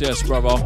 Yes, brother.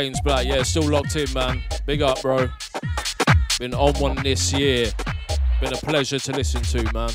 James Black, yeah, still locked in, man. Big up, bro. Been on one this year. Been a pleasure to listen to, man.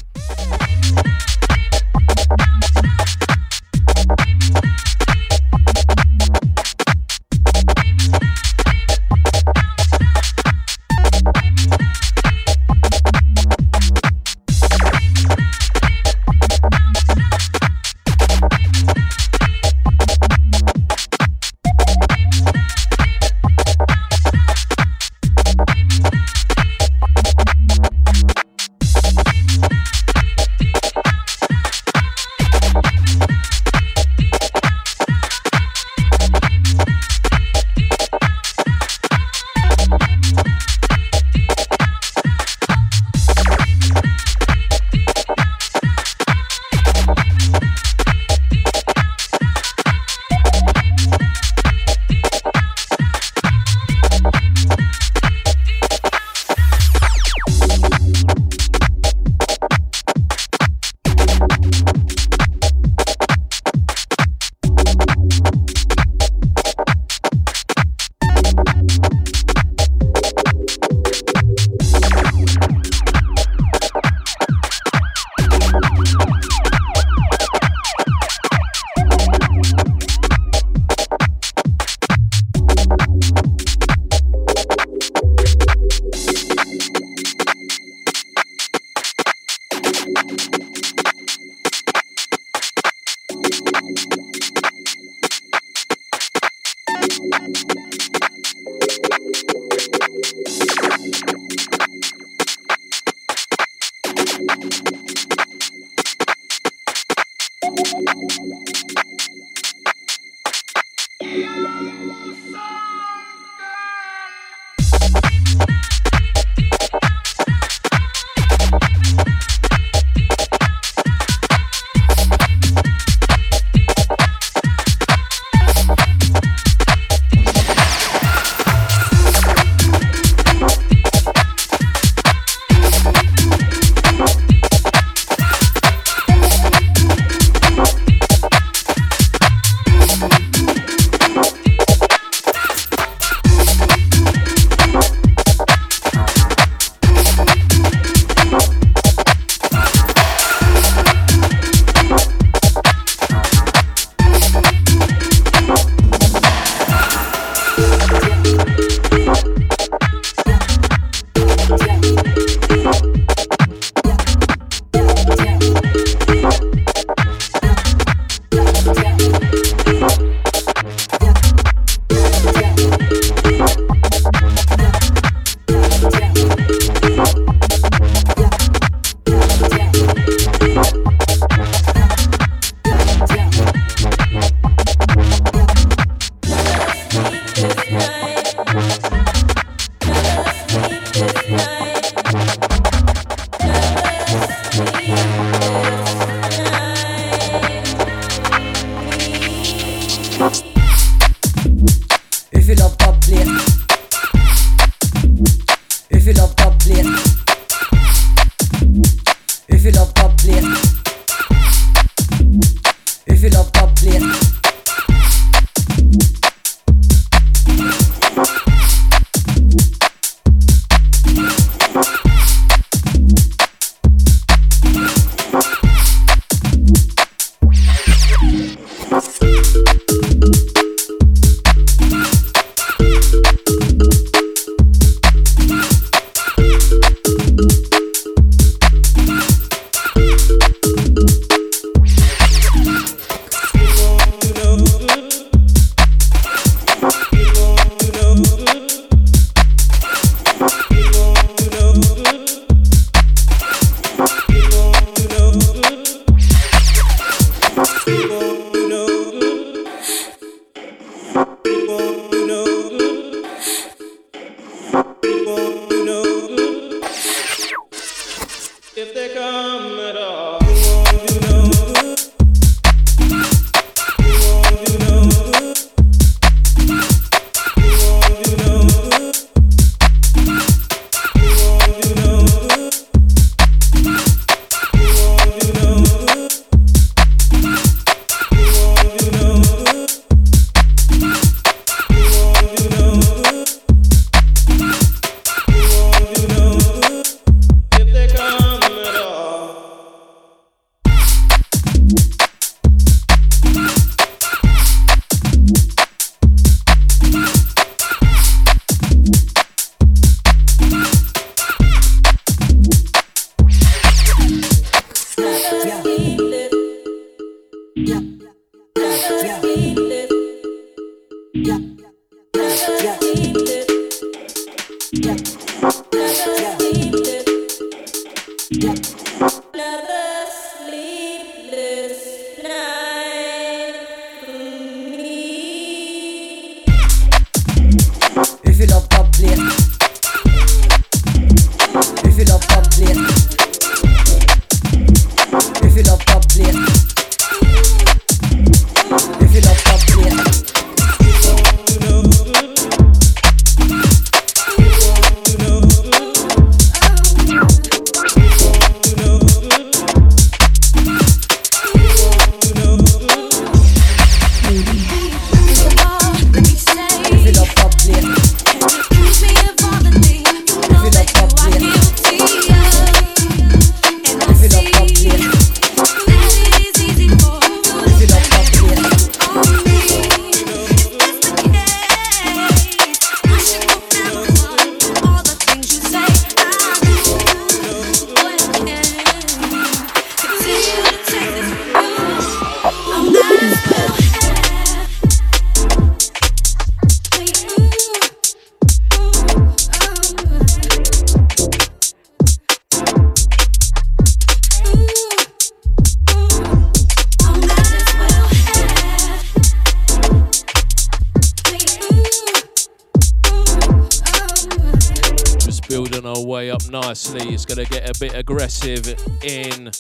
It's going to get a bit aggressive in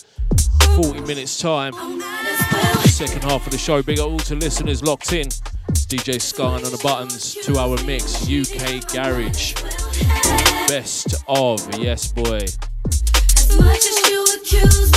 40 minutes' time. Second half of the show. Big up all to listeners locked in. It's DJ Skarn on the buttons. Two hour mix. UK Garage. Best of. Yes, boy. five,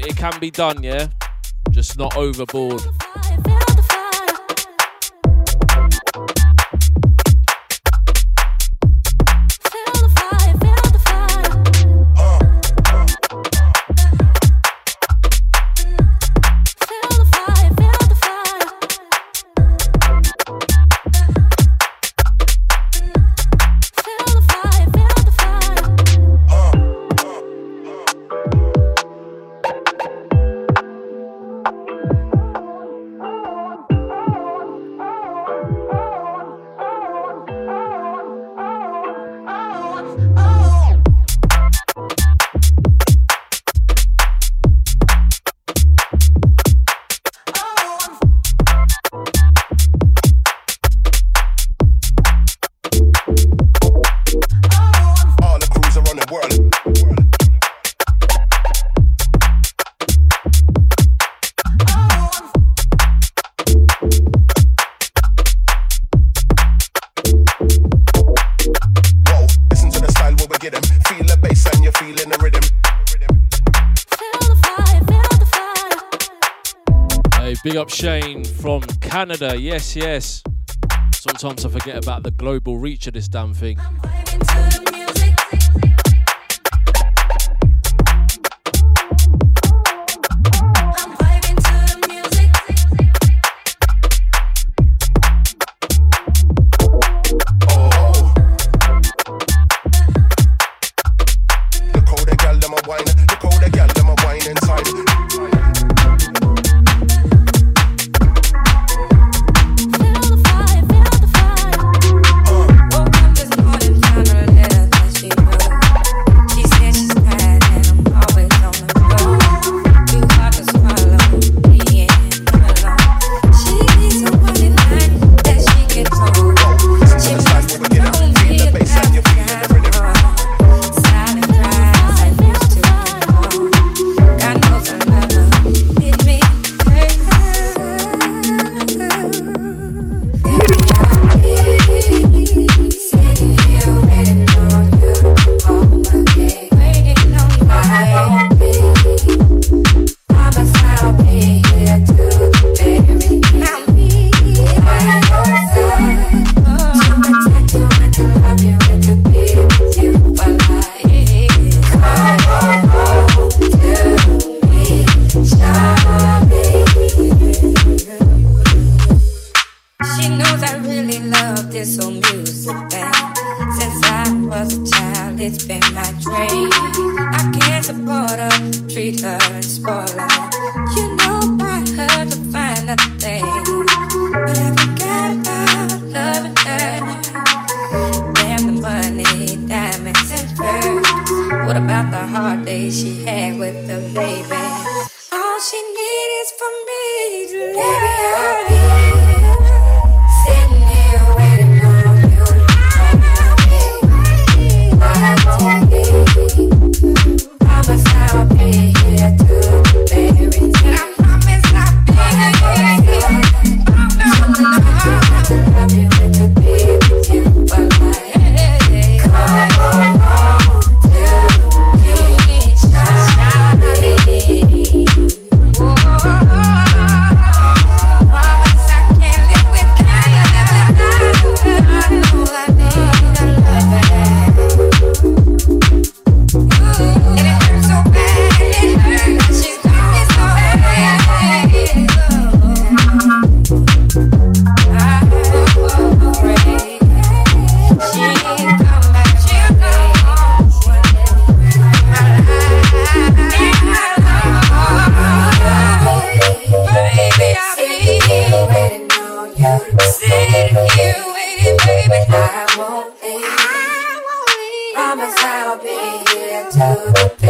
It can be done, yeah? Just not overboard. Up Shane from Canada. Yes, yes. Sometimes I forget about the global reach of this damn thing. do.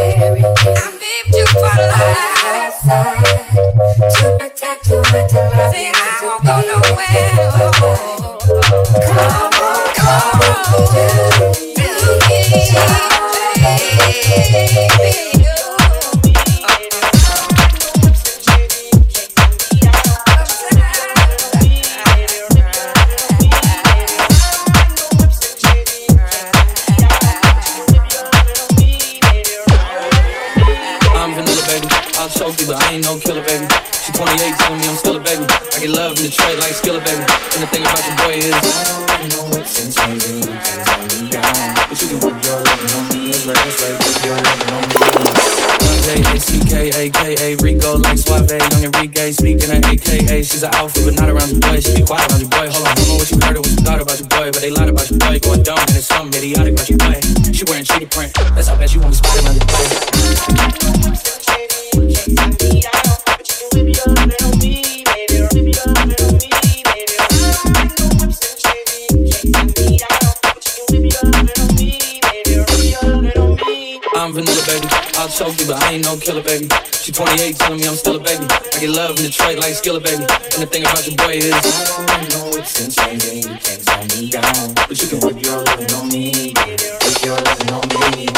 Skilla, baby. And the thing about your boy is, I don't know it's insane, you can't slow me down. But you can put your loving on me, put your loving on me.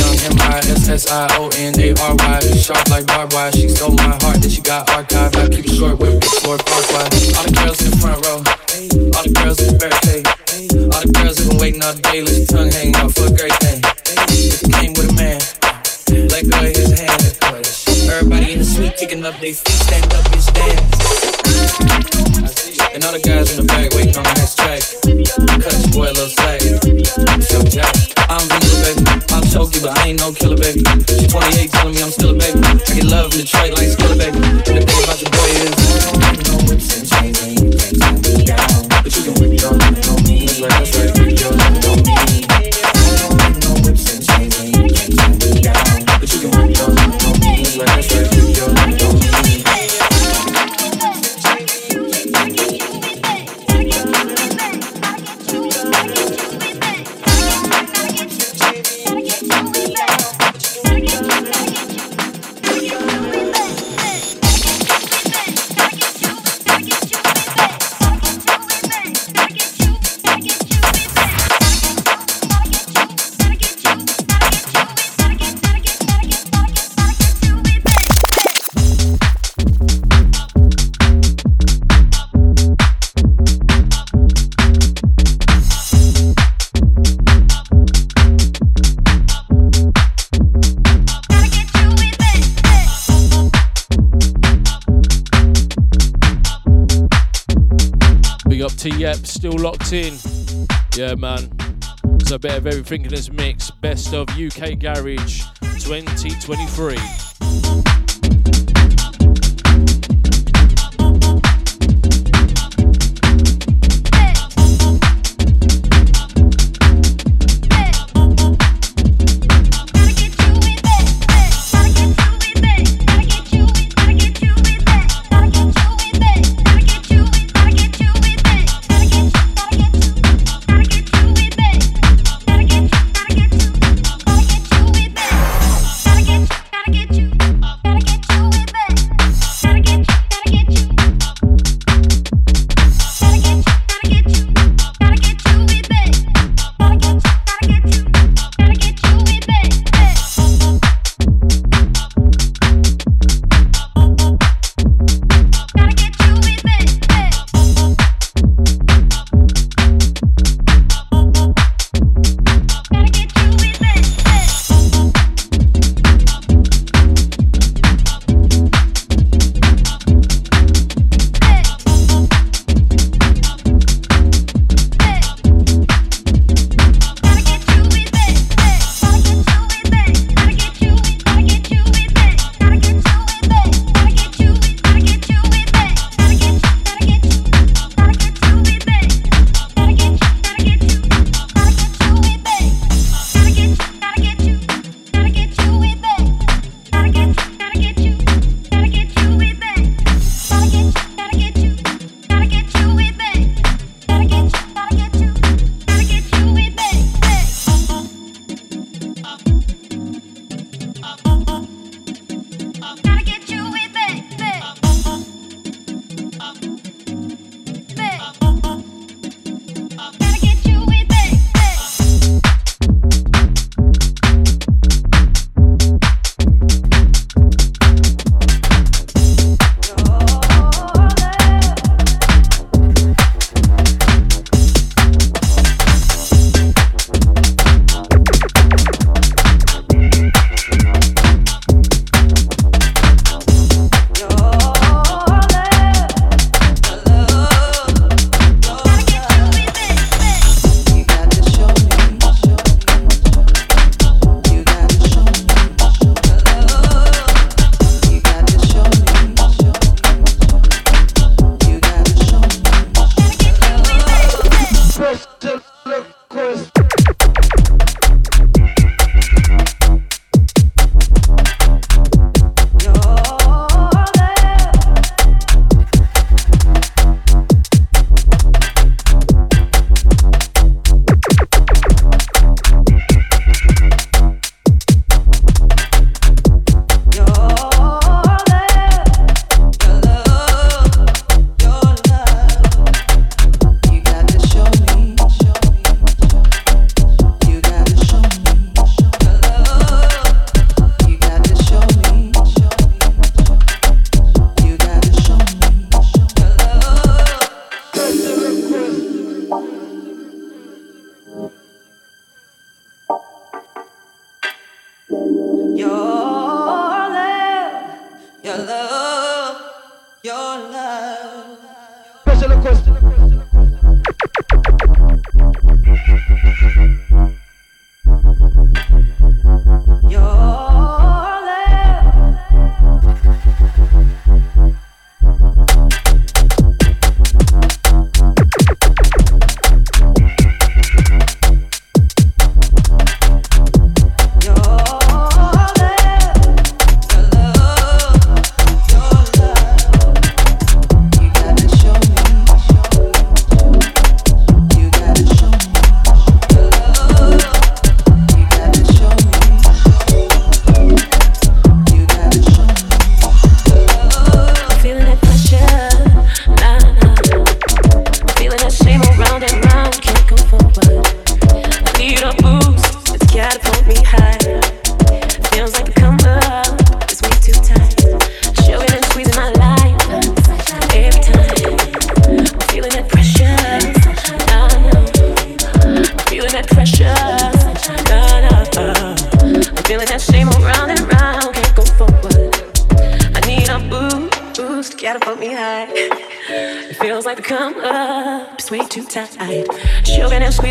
Young M-I-S-S-I-O-N-A-R-Y Sharp like barbed wire She stole my heart, then she got archived ain't no killer, baby. She 28, telling me I'm still a baby. I get love in Detroit like in. Yeah, man. It's a bit of everything in this mix. Best of UK Garage 2023.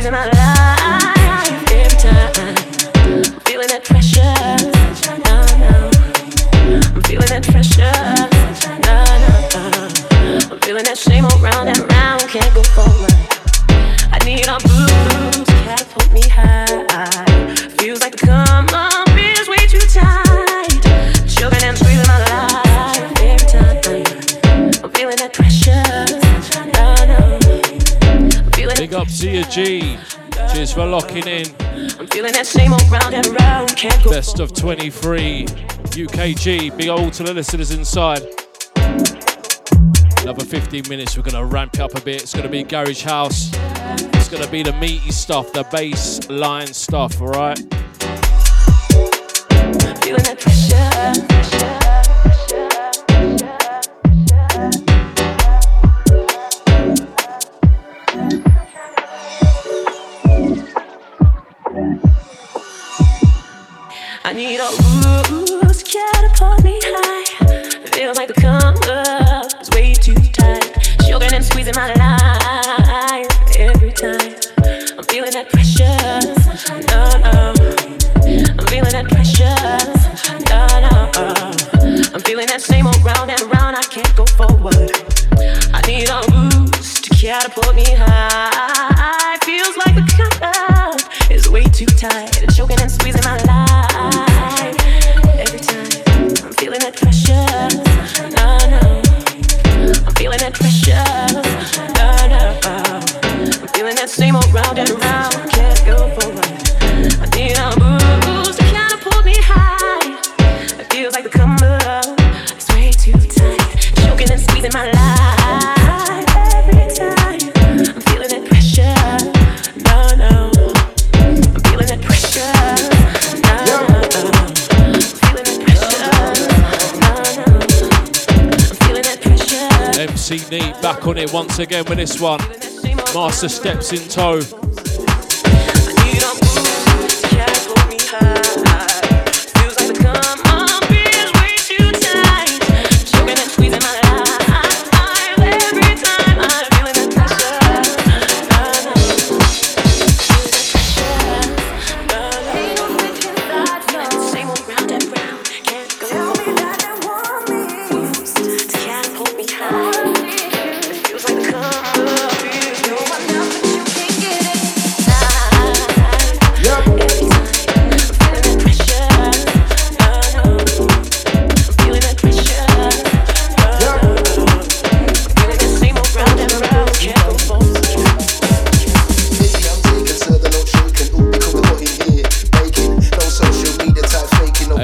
reason I Best of 23 UKG. Big old to the listeners inside. Another 15 minutes, we're going to ramp up a bit. It's going to be Garage House. It's going to be the meaty stuff, the bass line stuff, alright? Feeling that pressure. I need a boost, catapult me high. Feels like the come up is way too tight. Sugar and squeezing my life every time. I'm feeling that pressure. No, no. I'm feeling that pressure. No, no. I'm feeling that same old round and round. I can't go forward. I need a boost to catapult me high. Feels like the come up is way too tight. Choking and squeezing my life. same old round and round. On it once again with this one. Masterstepz in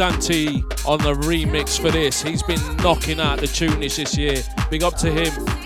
Dante on the remix for this. He's been knocking out the tunish this year. Big up to him.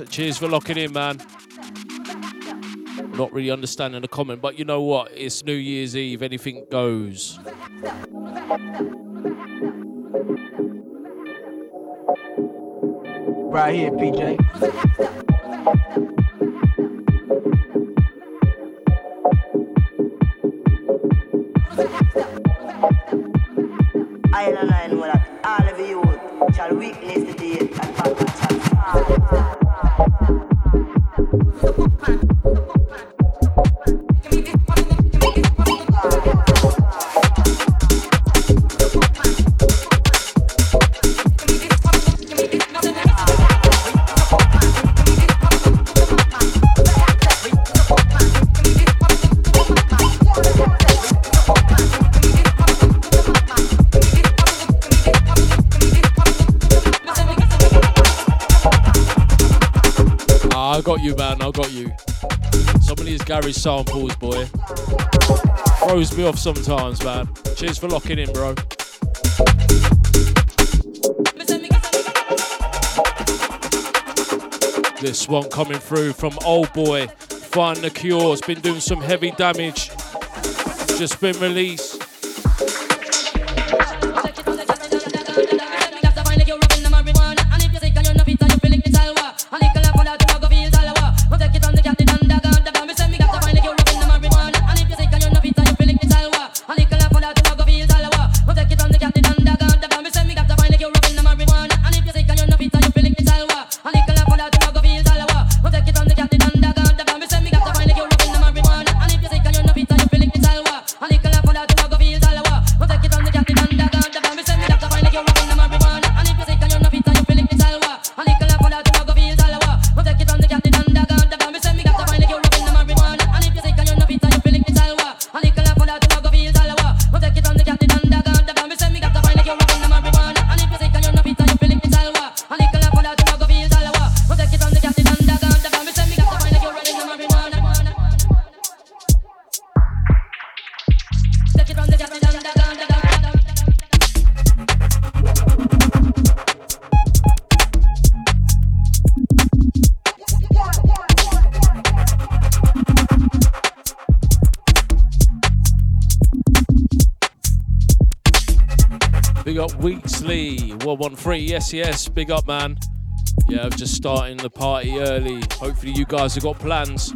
Cheers for locking in, man. Not really understanding the comment, but you know what? It's New Year's Eve. Anything goes. Right here, PJ. You, man. I got you. Some of these Gary samples, boy. Throws me off sometimes, man. Cheers for locking in, bro. This one coming through from Old Boy. Find the Cure. It's been doing some heavy damage. Just been released. Free. Yes, yes. Big up, man. Yeah, I'm just starting the party early. Hopefully, you guys have got plans.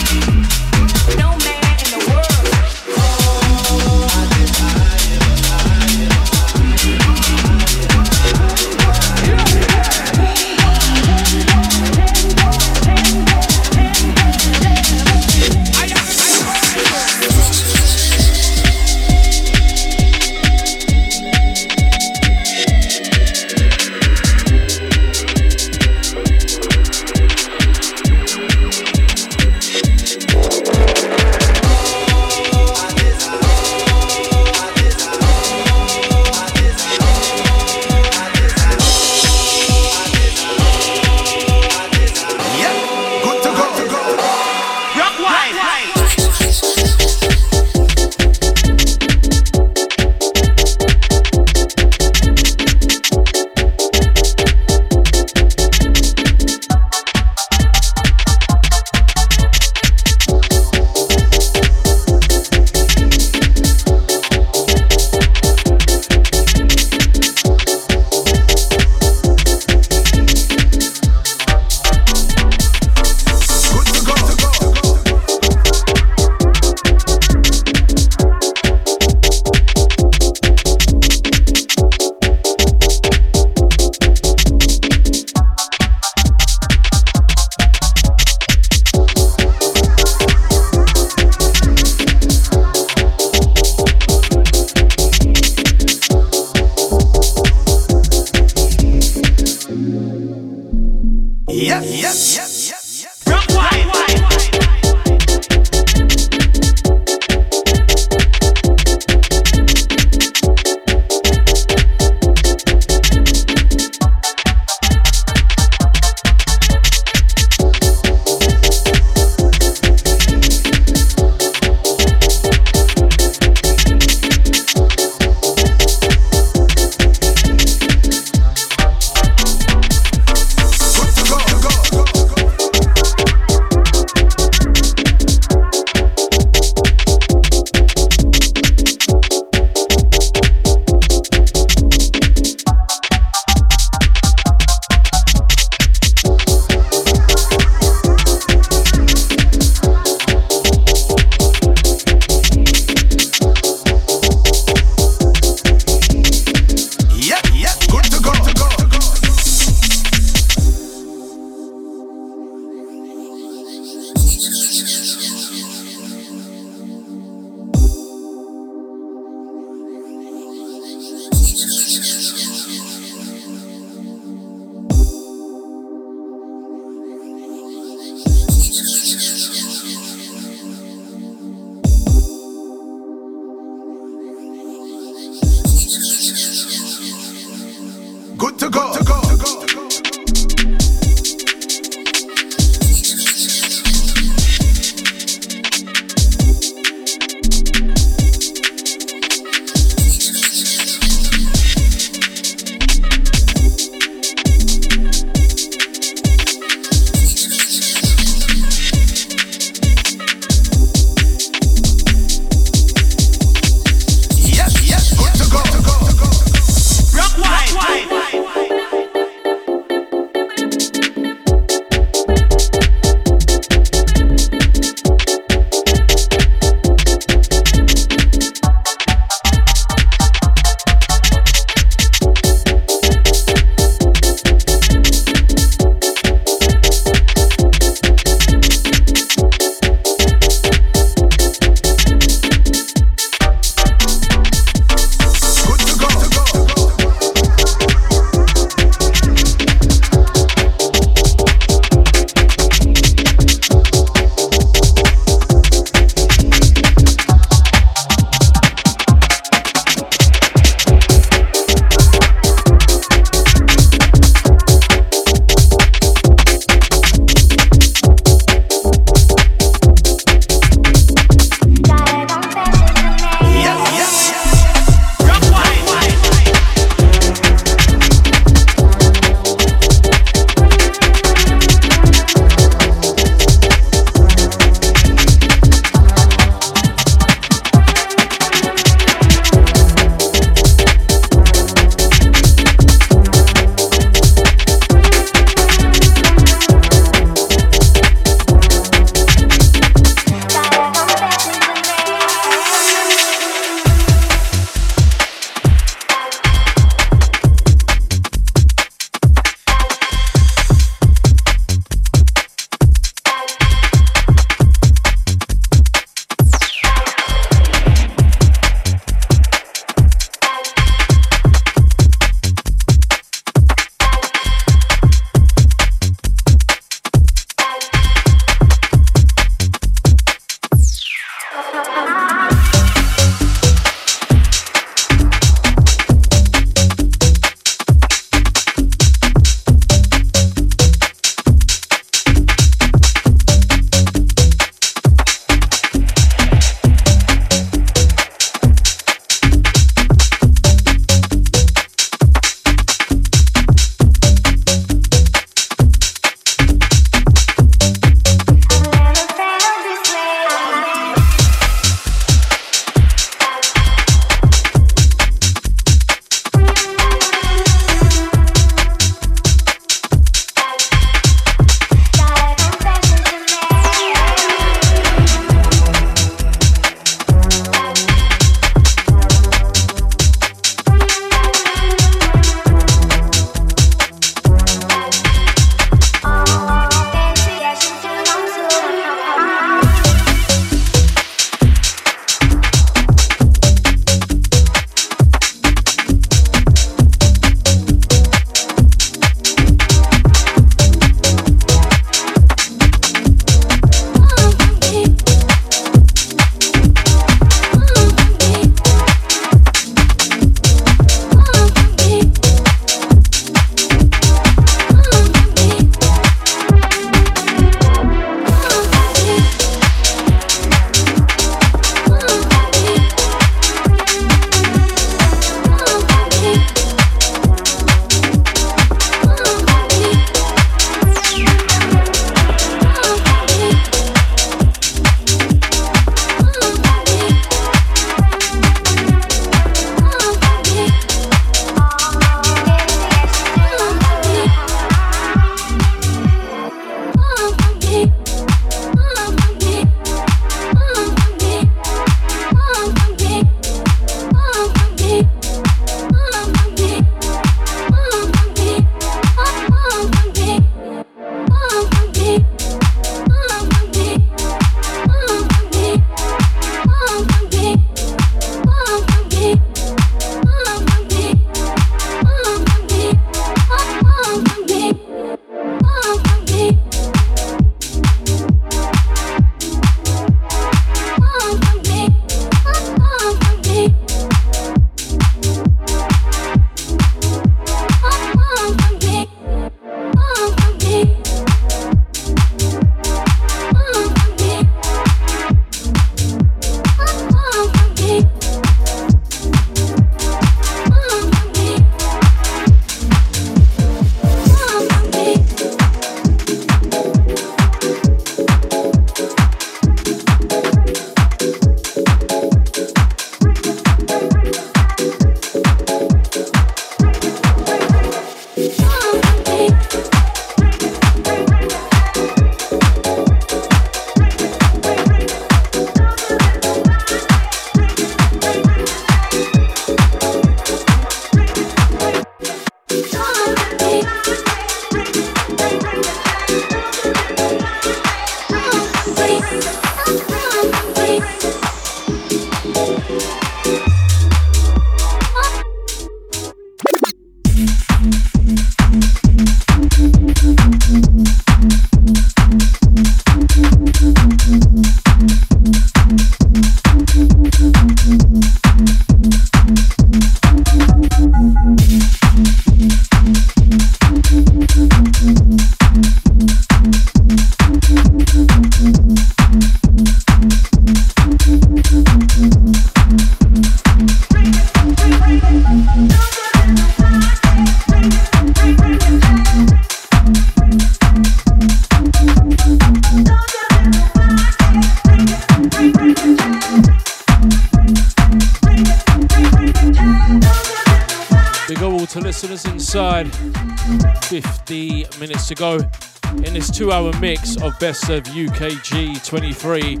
of Best of UKG 23.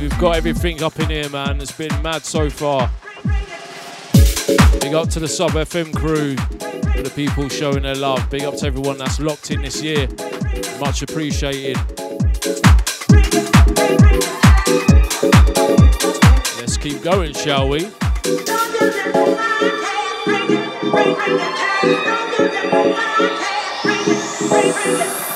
We've got everything up in here, man. It's been mad so far. Big up to the Sub FM crew, for the people showing their love. Big up to everyone that's locked in this year. Much appreciated. Let's keep going, shall we? Bring, bring, bring,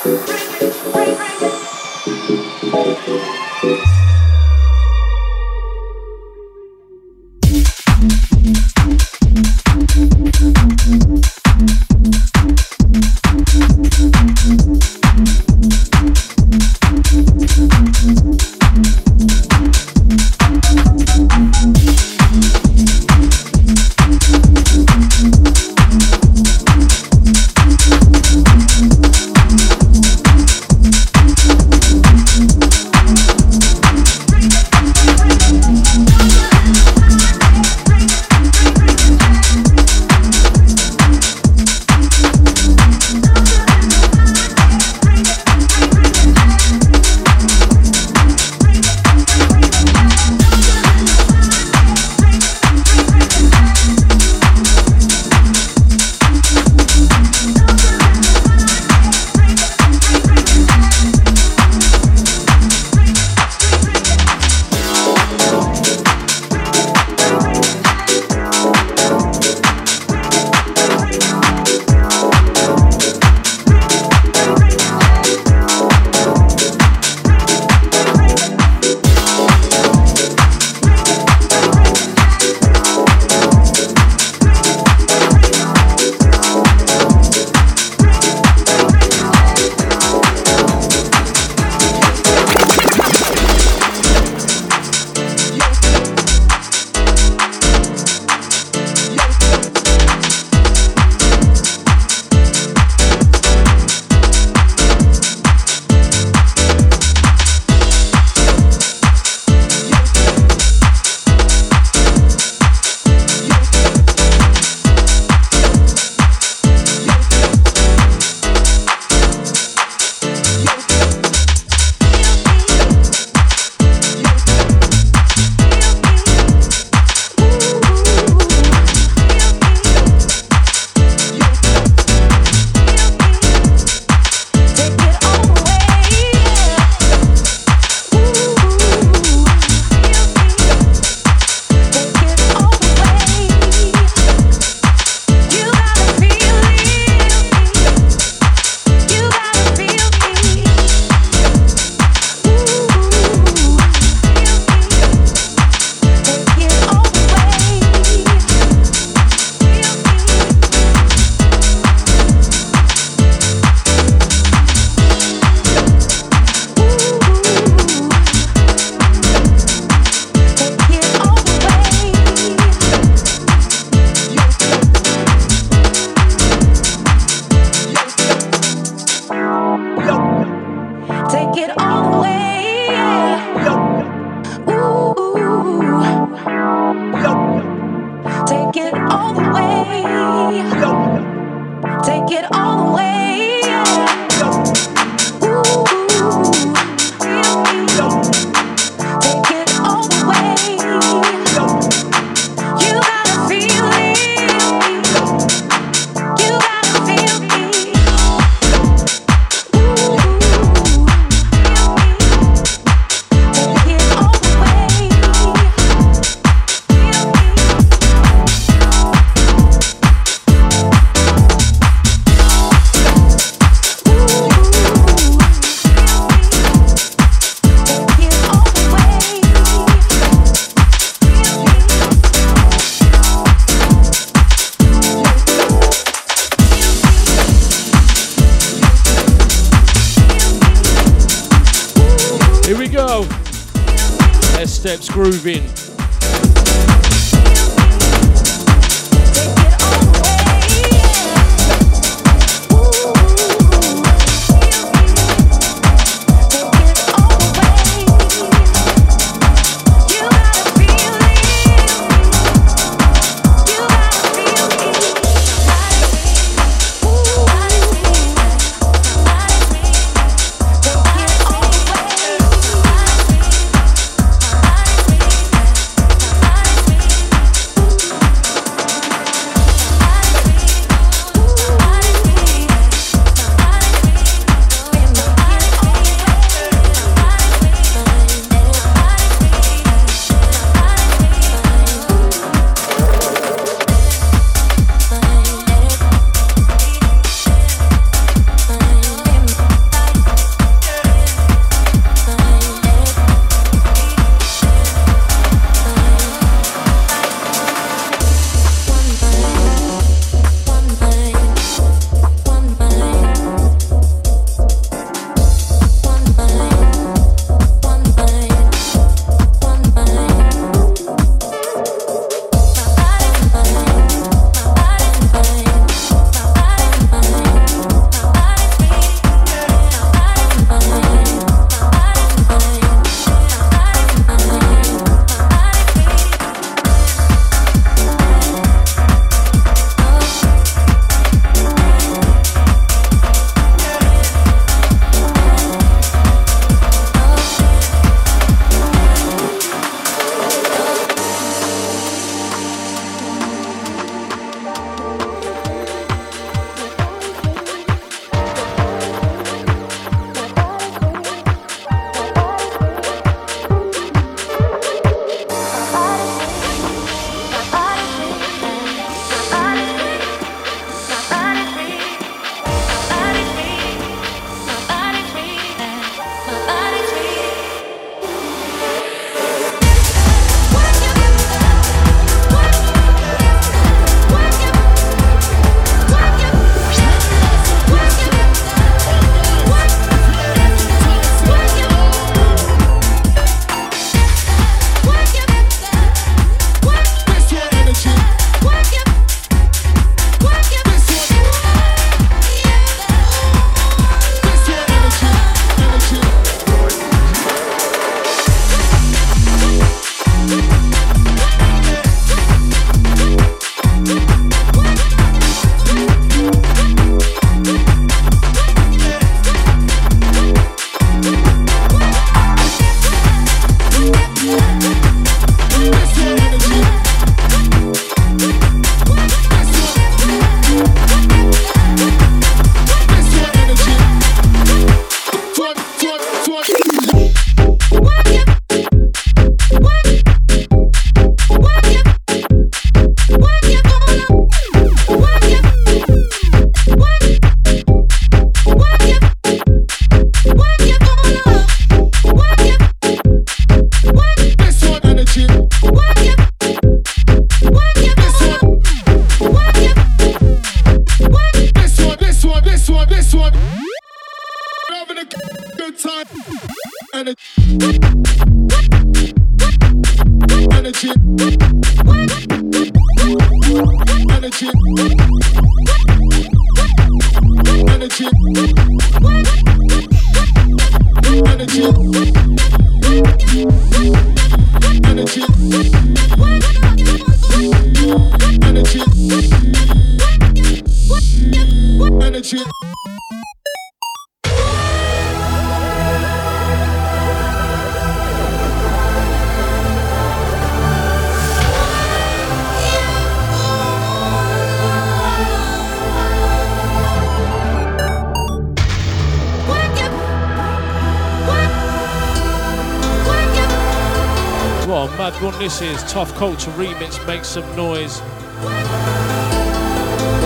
This is Tough Culture Remix, Make Some Noise.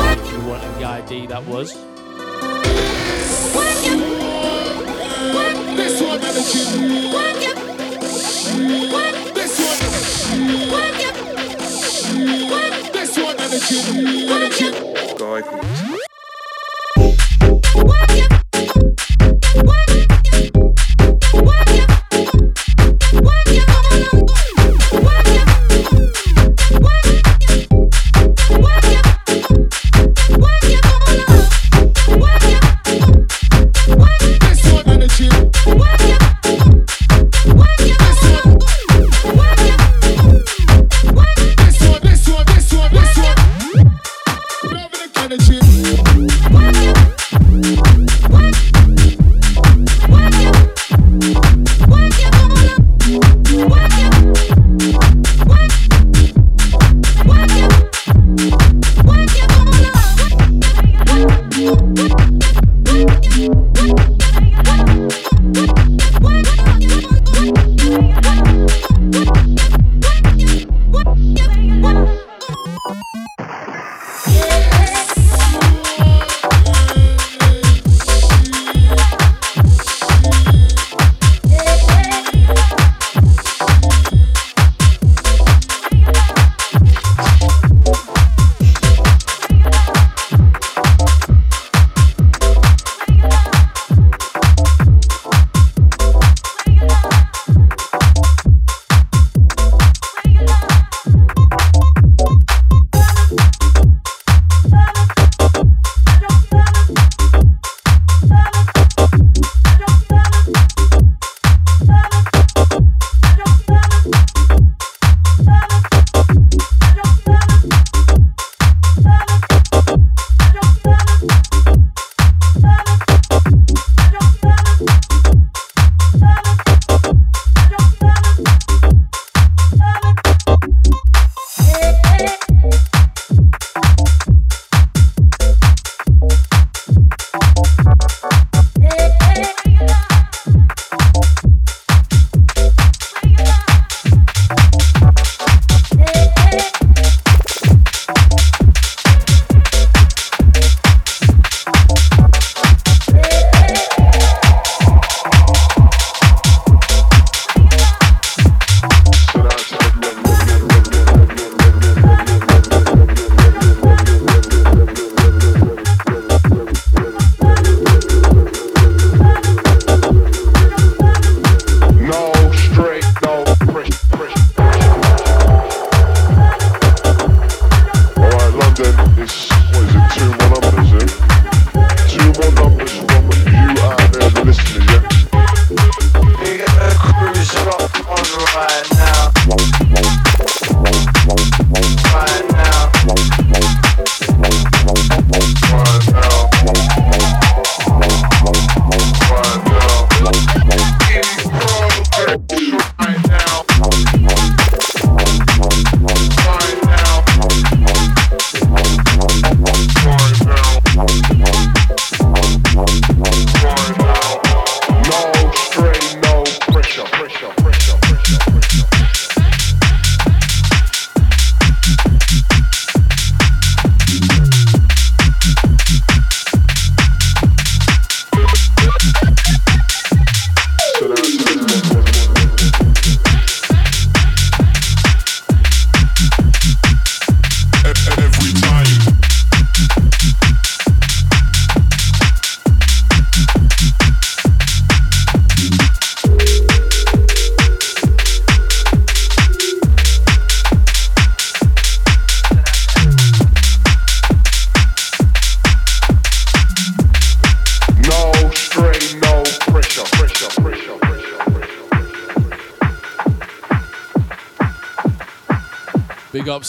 If you want the ID, that was. This one, This one, This one, This one,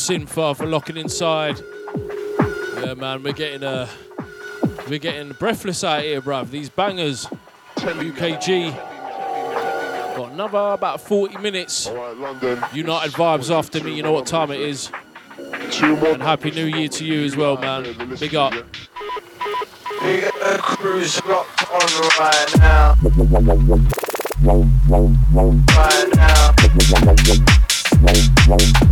Sinfar for locking inside. Yeah, man, we're getting uh, we're getting breathless out here, bruv. These bangers. UKG. Got another about 40 minutes. United vibes after me. You know what time it is. And happy New Year to you as well, man. Big up. Cruise locked on right now. Right now.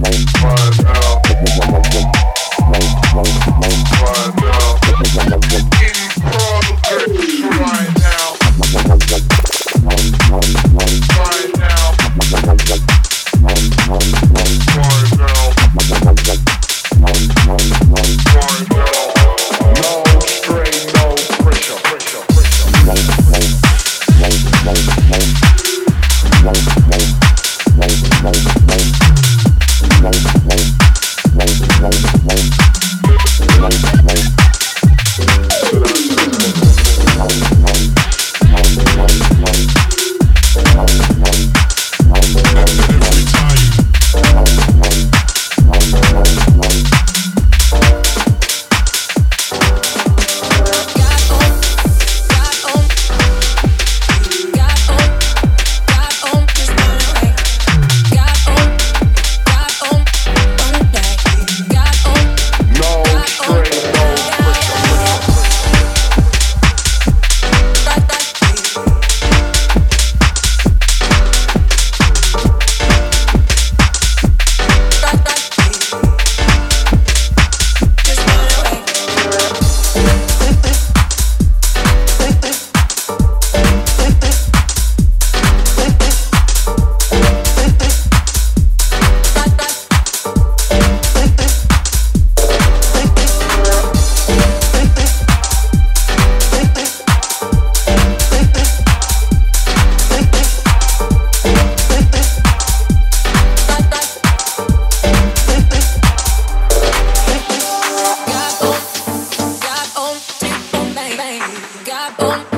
boom.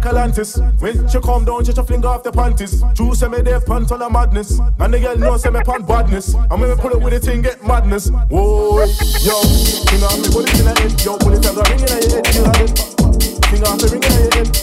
like Atlantis. When she come down, she just fling off the panties. True, say me they pants on a madness. And the girl know say me pan badness. And when me pull up with the thing, get madness. Whoa, yo, finger off me bullet in the head. Yo, bullet time ring in a head, in a head. Thing off me ring in a head.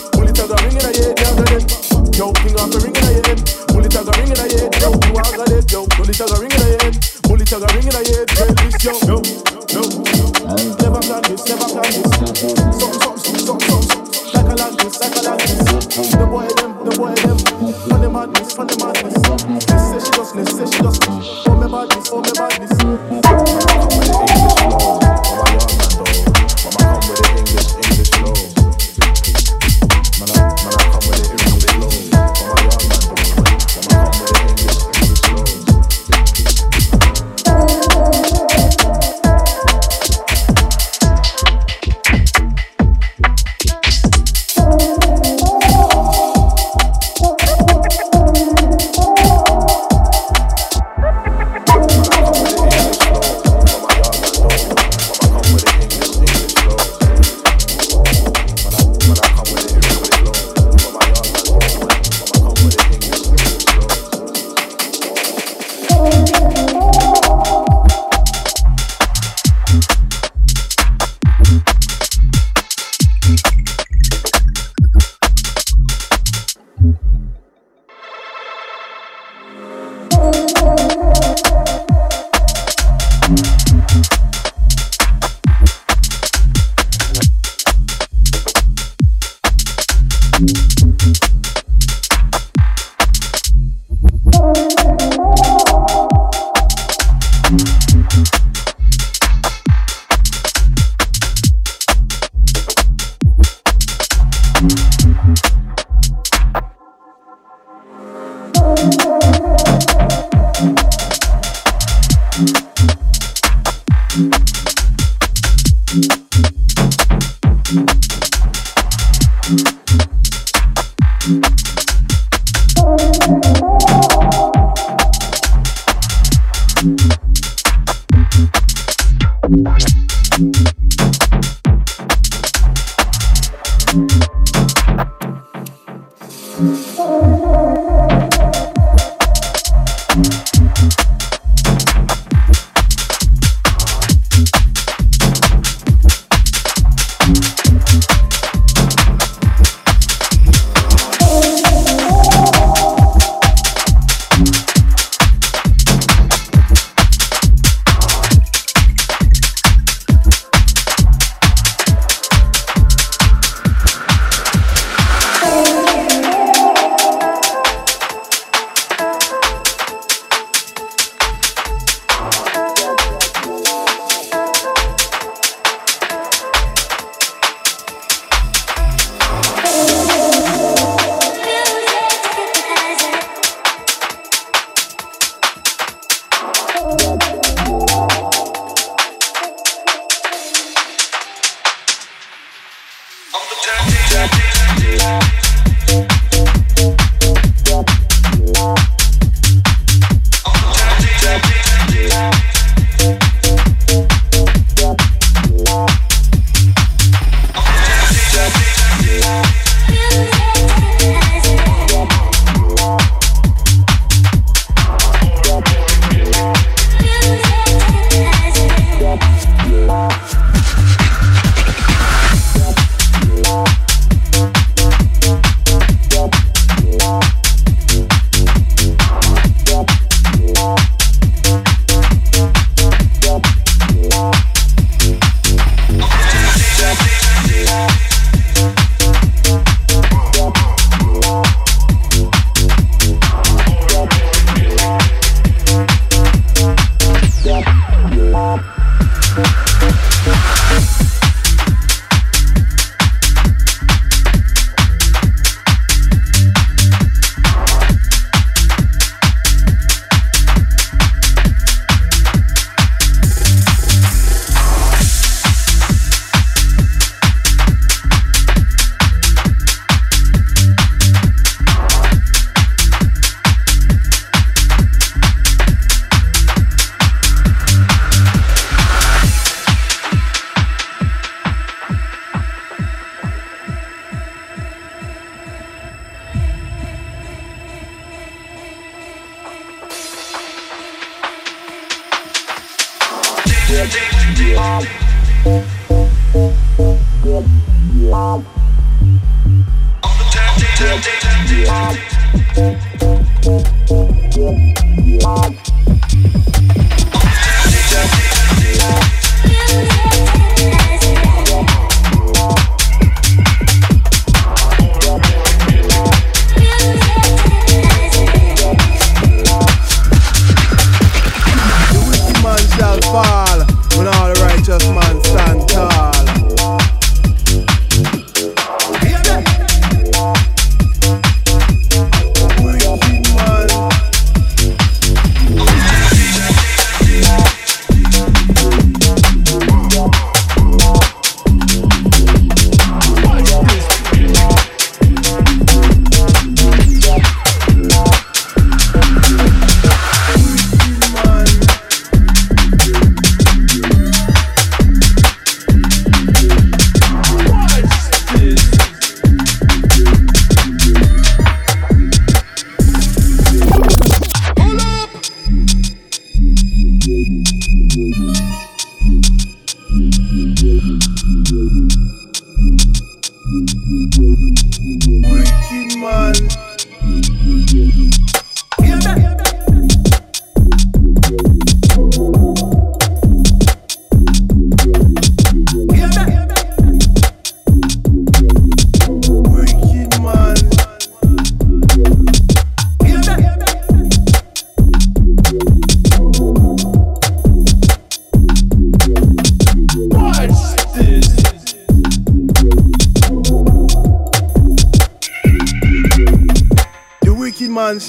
you.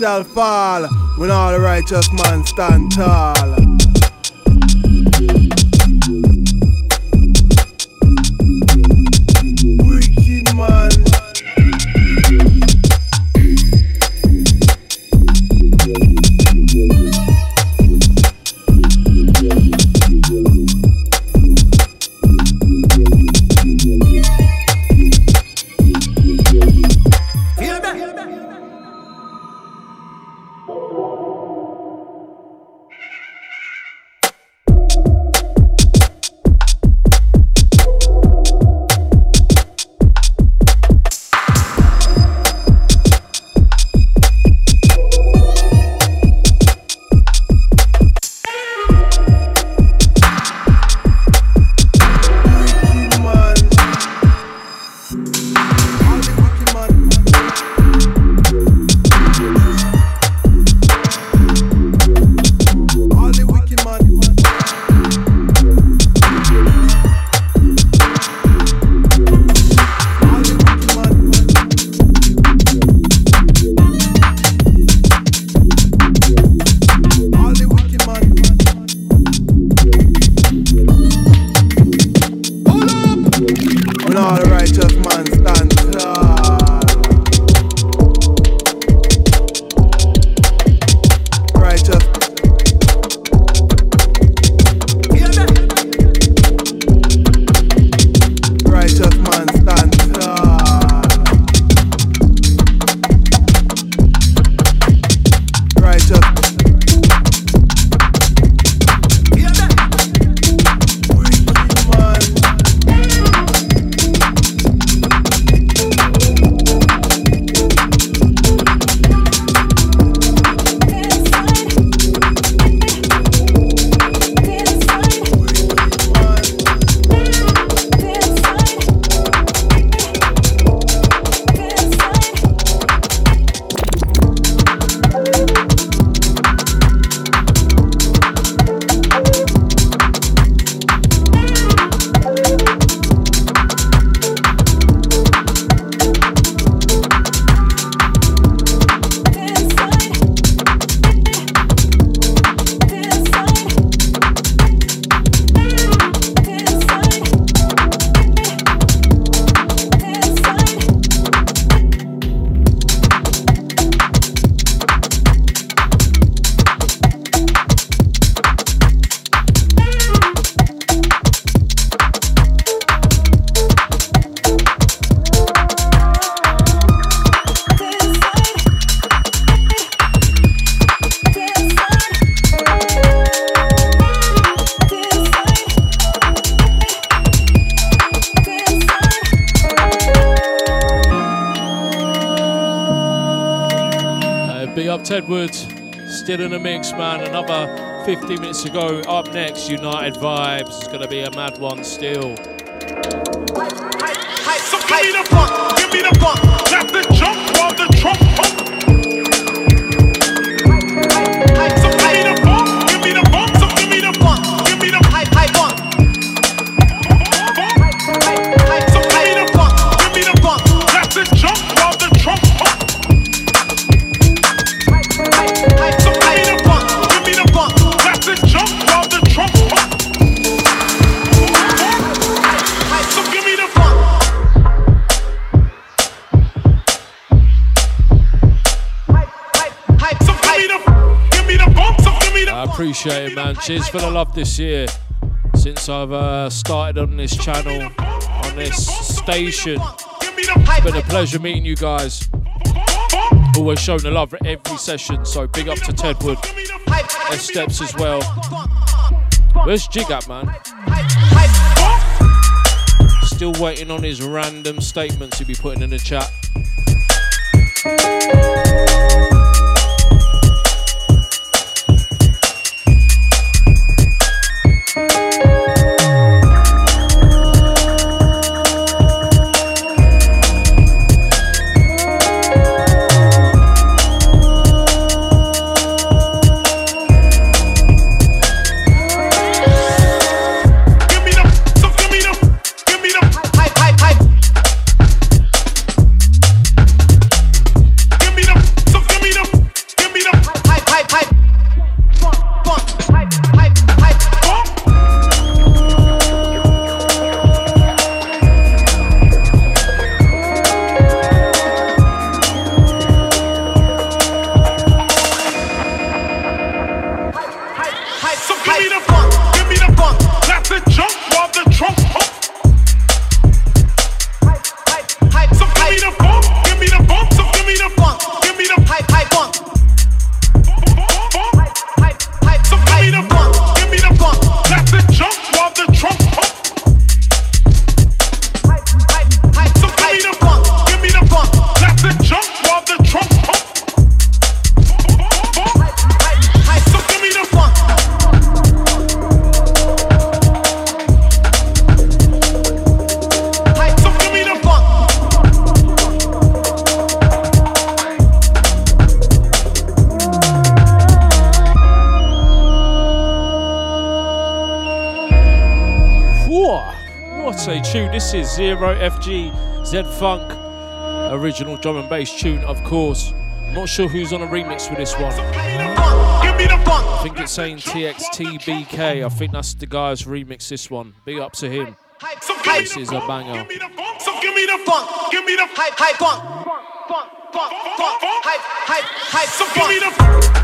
Shall fall when all the righteous man stand tall. 15 minutes to go. Up next, United Vibes. It's going to be a mad one still. appreciate it, man. Cheers for the love this year. Since I've uh, started on this channel, on this station, it's been a pleasure meeting you guys. Always showing the love for every session, so big up to Ted Wood, S Steps as well. Where's Jig at, man? Still waiting on his random statements he'll be putting in the chat. say tune. This is Zero FG Z Funk, original drum and bass tune, of course. Not sure who's on a remix with this one. I think it's saying TXTBK. I think that's the guy's remix this one. Big up to him. This is a banger. So give me the funk, give me the hype, hype, funk, funk, funk, funk, funk, hype, hype, hype. So give me the.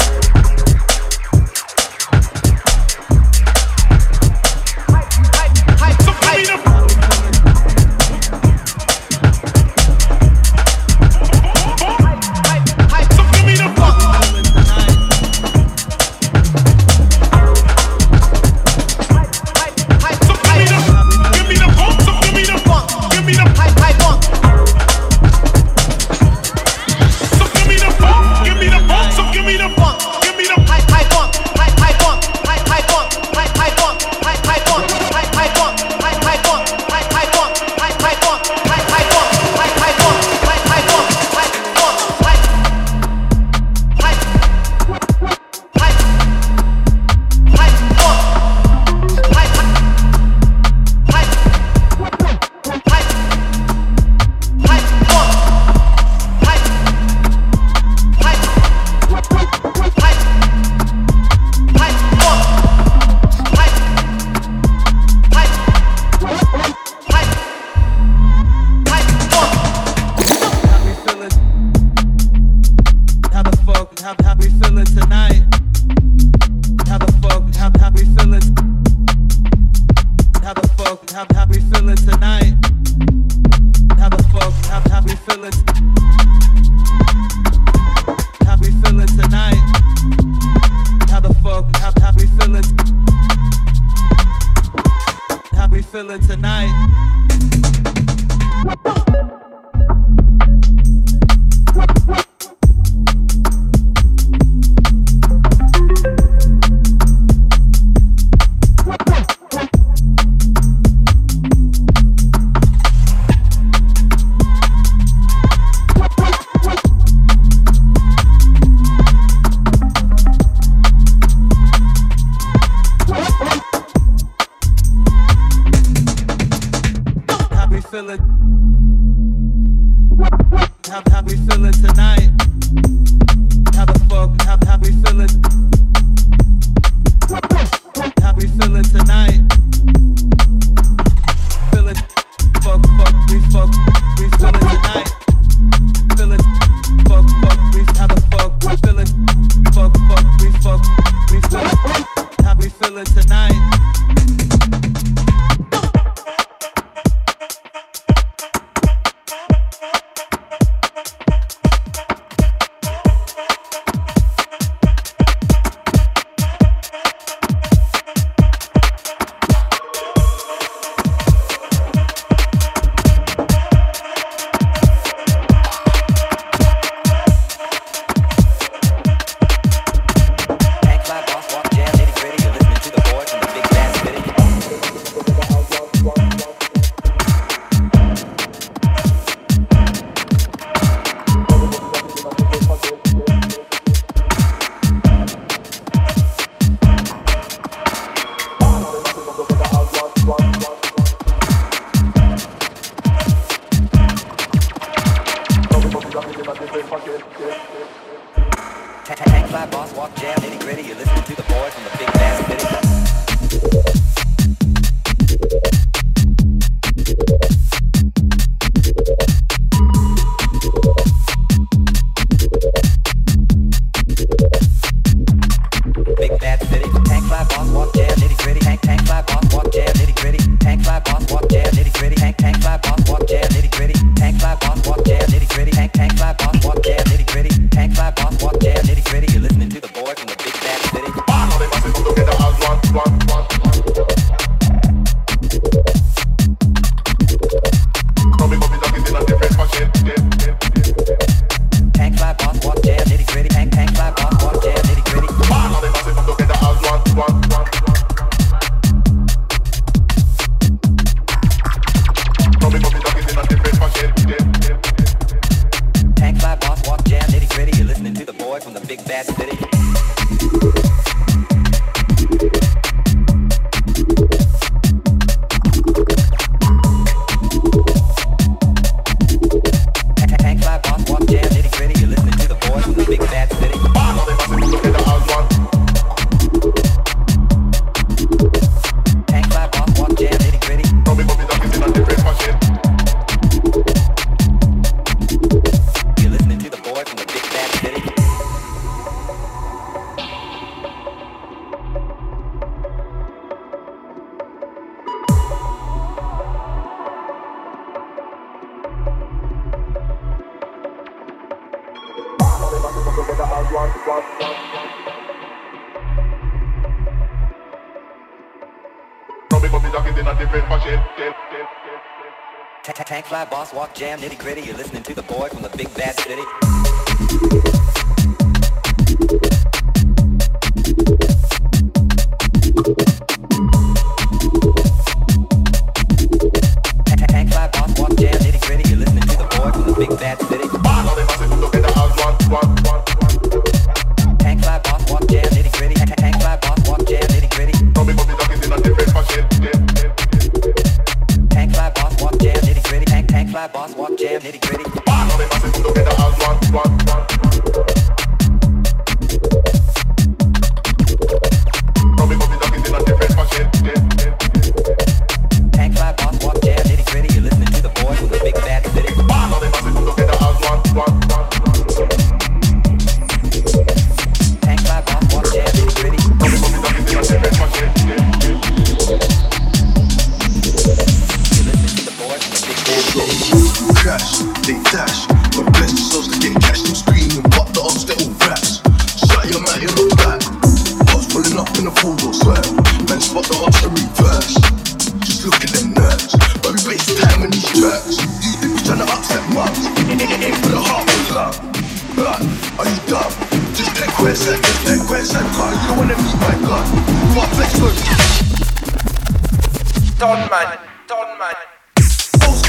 damn nitty gritty.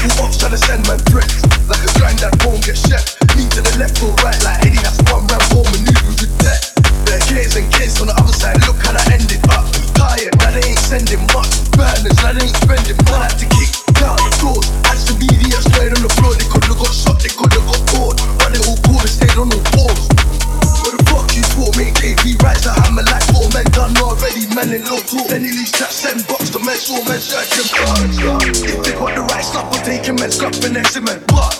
Who wants trying to send man bricks? Like a grind that won't get shit. Me to the left or right, like Eddie, that's one round four maneuvers with death. There kids and kids on the other side, look how I ended up. Tired, now they ain't sending much. Burners, now they ain't spending. I had to kick down the doors. As the media straight on the floor, they could've got shot, they could've got bored. But they all cool, they stayed on the walls. What the fuck you thought, mate? JV rides a hammer like four men done already, man in low talk. Then he leaves that send box to men, saw men searching. Slapp og drikke melk, slapp en eksiment.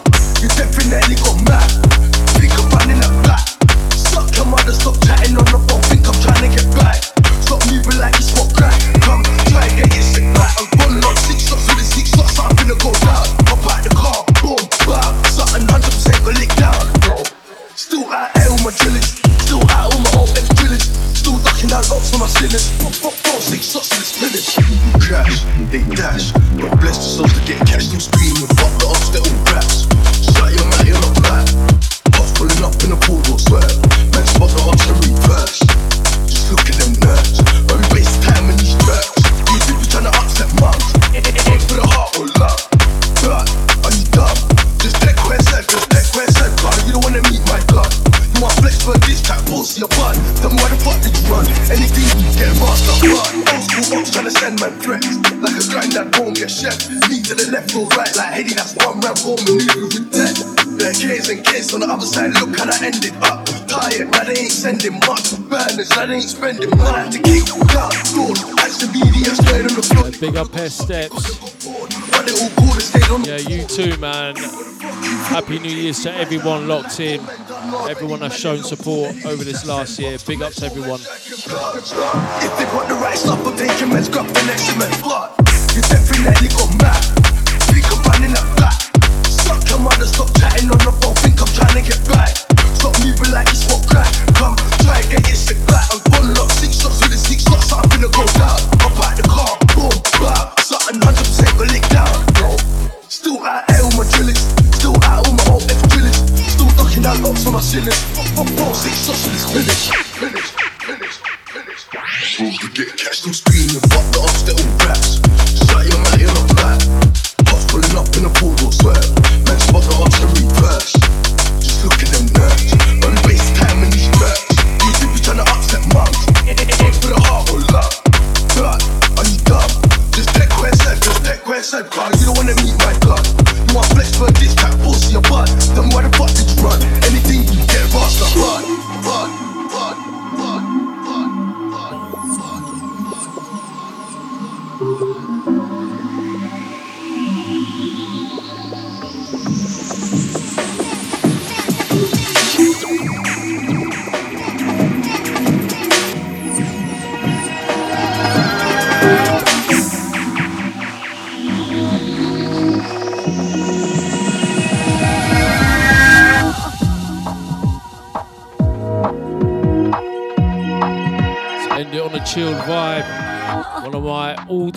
actual right, like heading that's one round four maneuvering dead. Kids and kids on the other side, look how I ended up. Tired, now they ain't sending much. Burners, now they ain't spending money. To kick down, gold. That's the media straight on the floor. Big up hair steps. Yeah, you too, man. Happy New Year to everyone locked in, everyone has shown support over this last year. Big ups, everyone. If they want the right stuff, they can mess up the next man. You definitely got mad in the flat. Suck your mother, stop chatting on the phone. Think I'm trying to get back.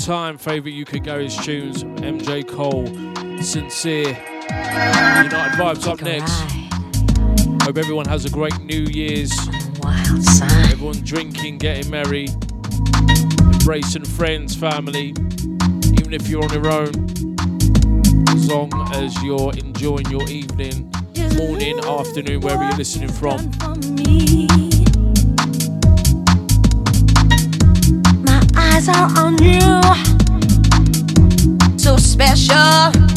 time favourite UK Garage tunes, MJ Cole, Sincere, United Vibes up next. Hope everyone has a great New Year's. Everyone drinking, getting merry, embracing friends, family, even if you're on your own. As long as you're enjoying your evening, morning, afternoon, wherever you're listening from. out on you. So special.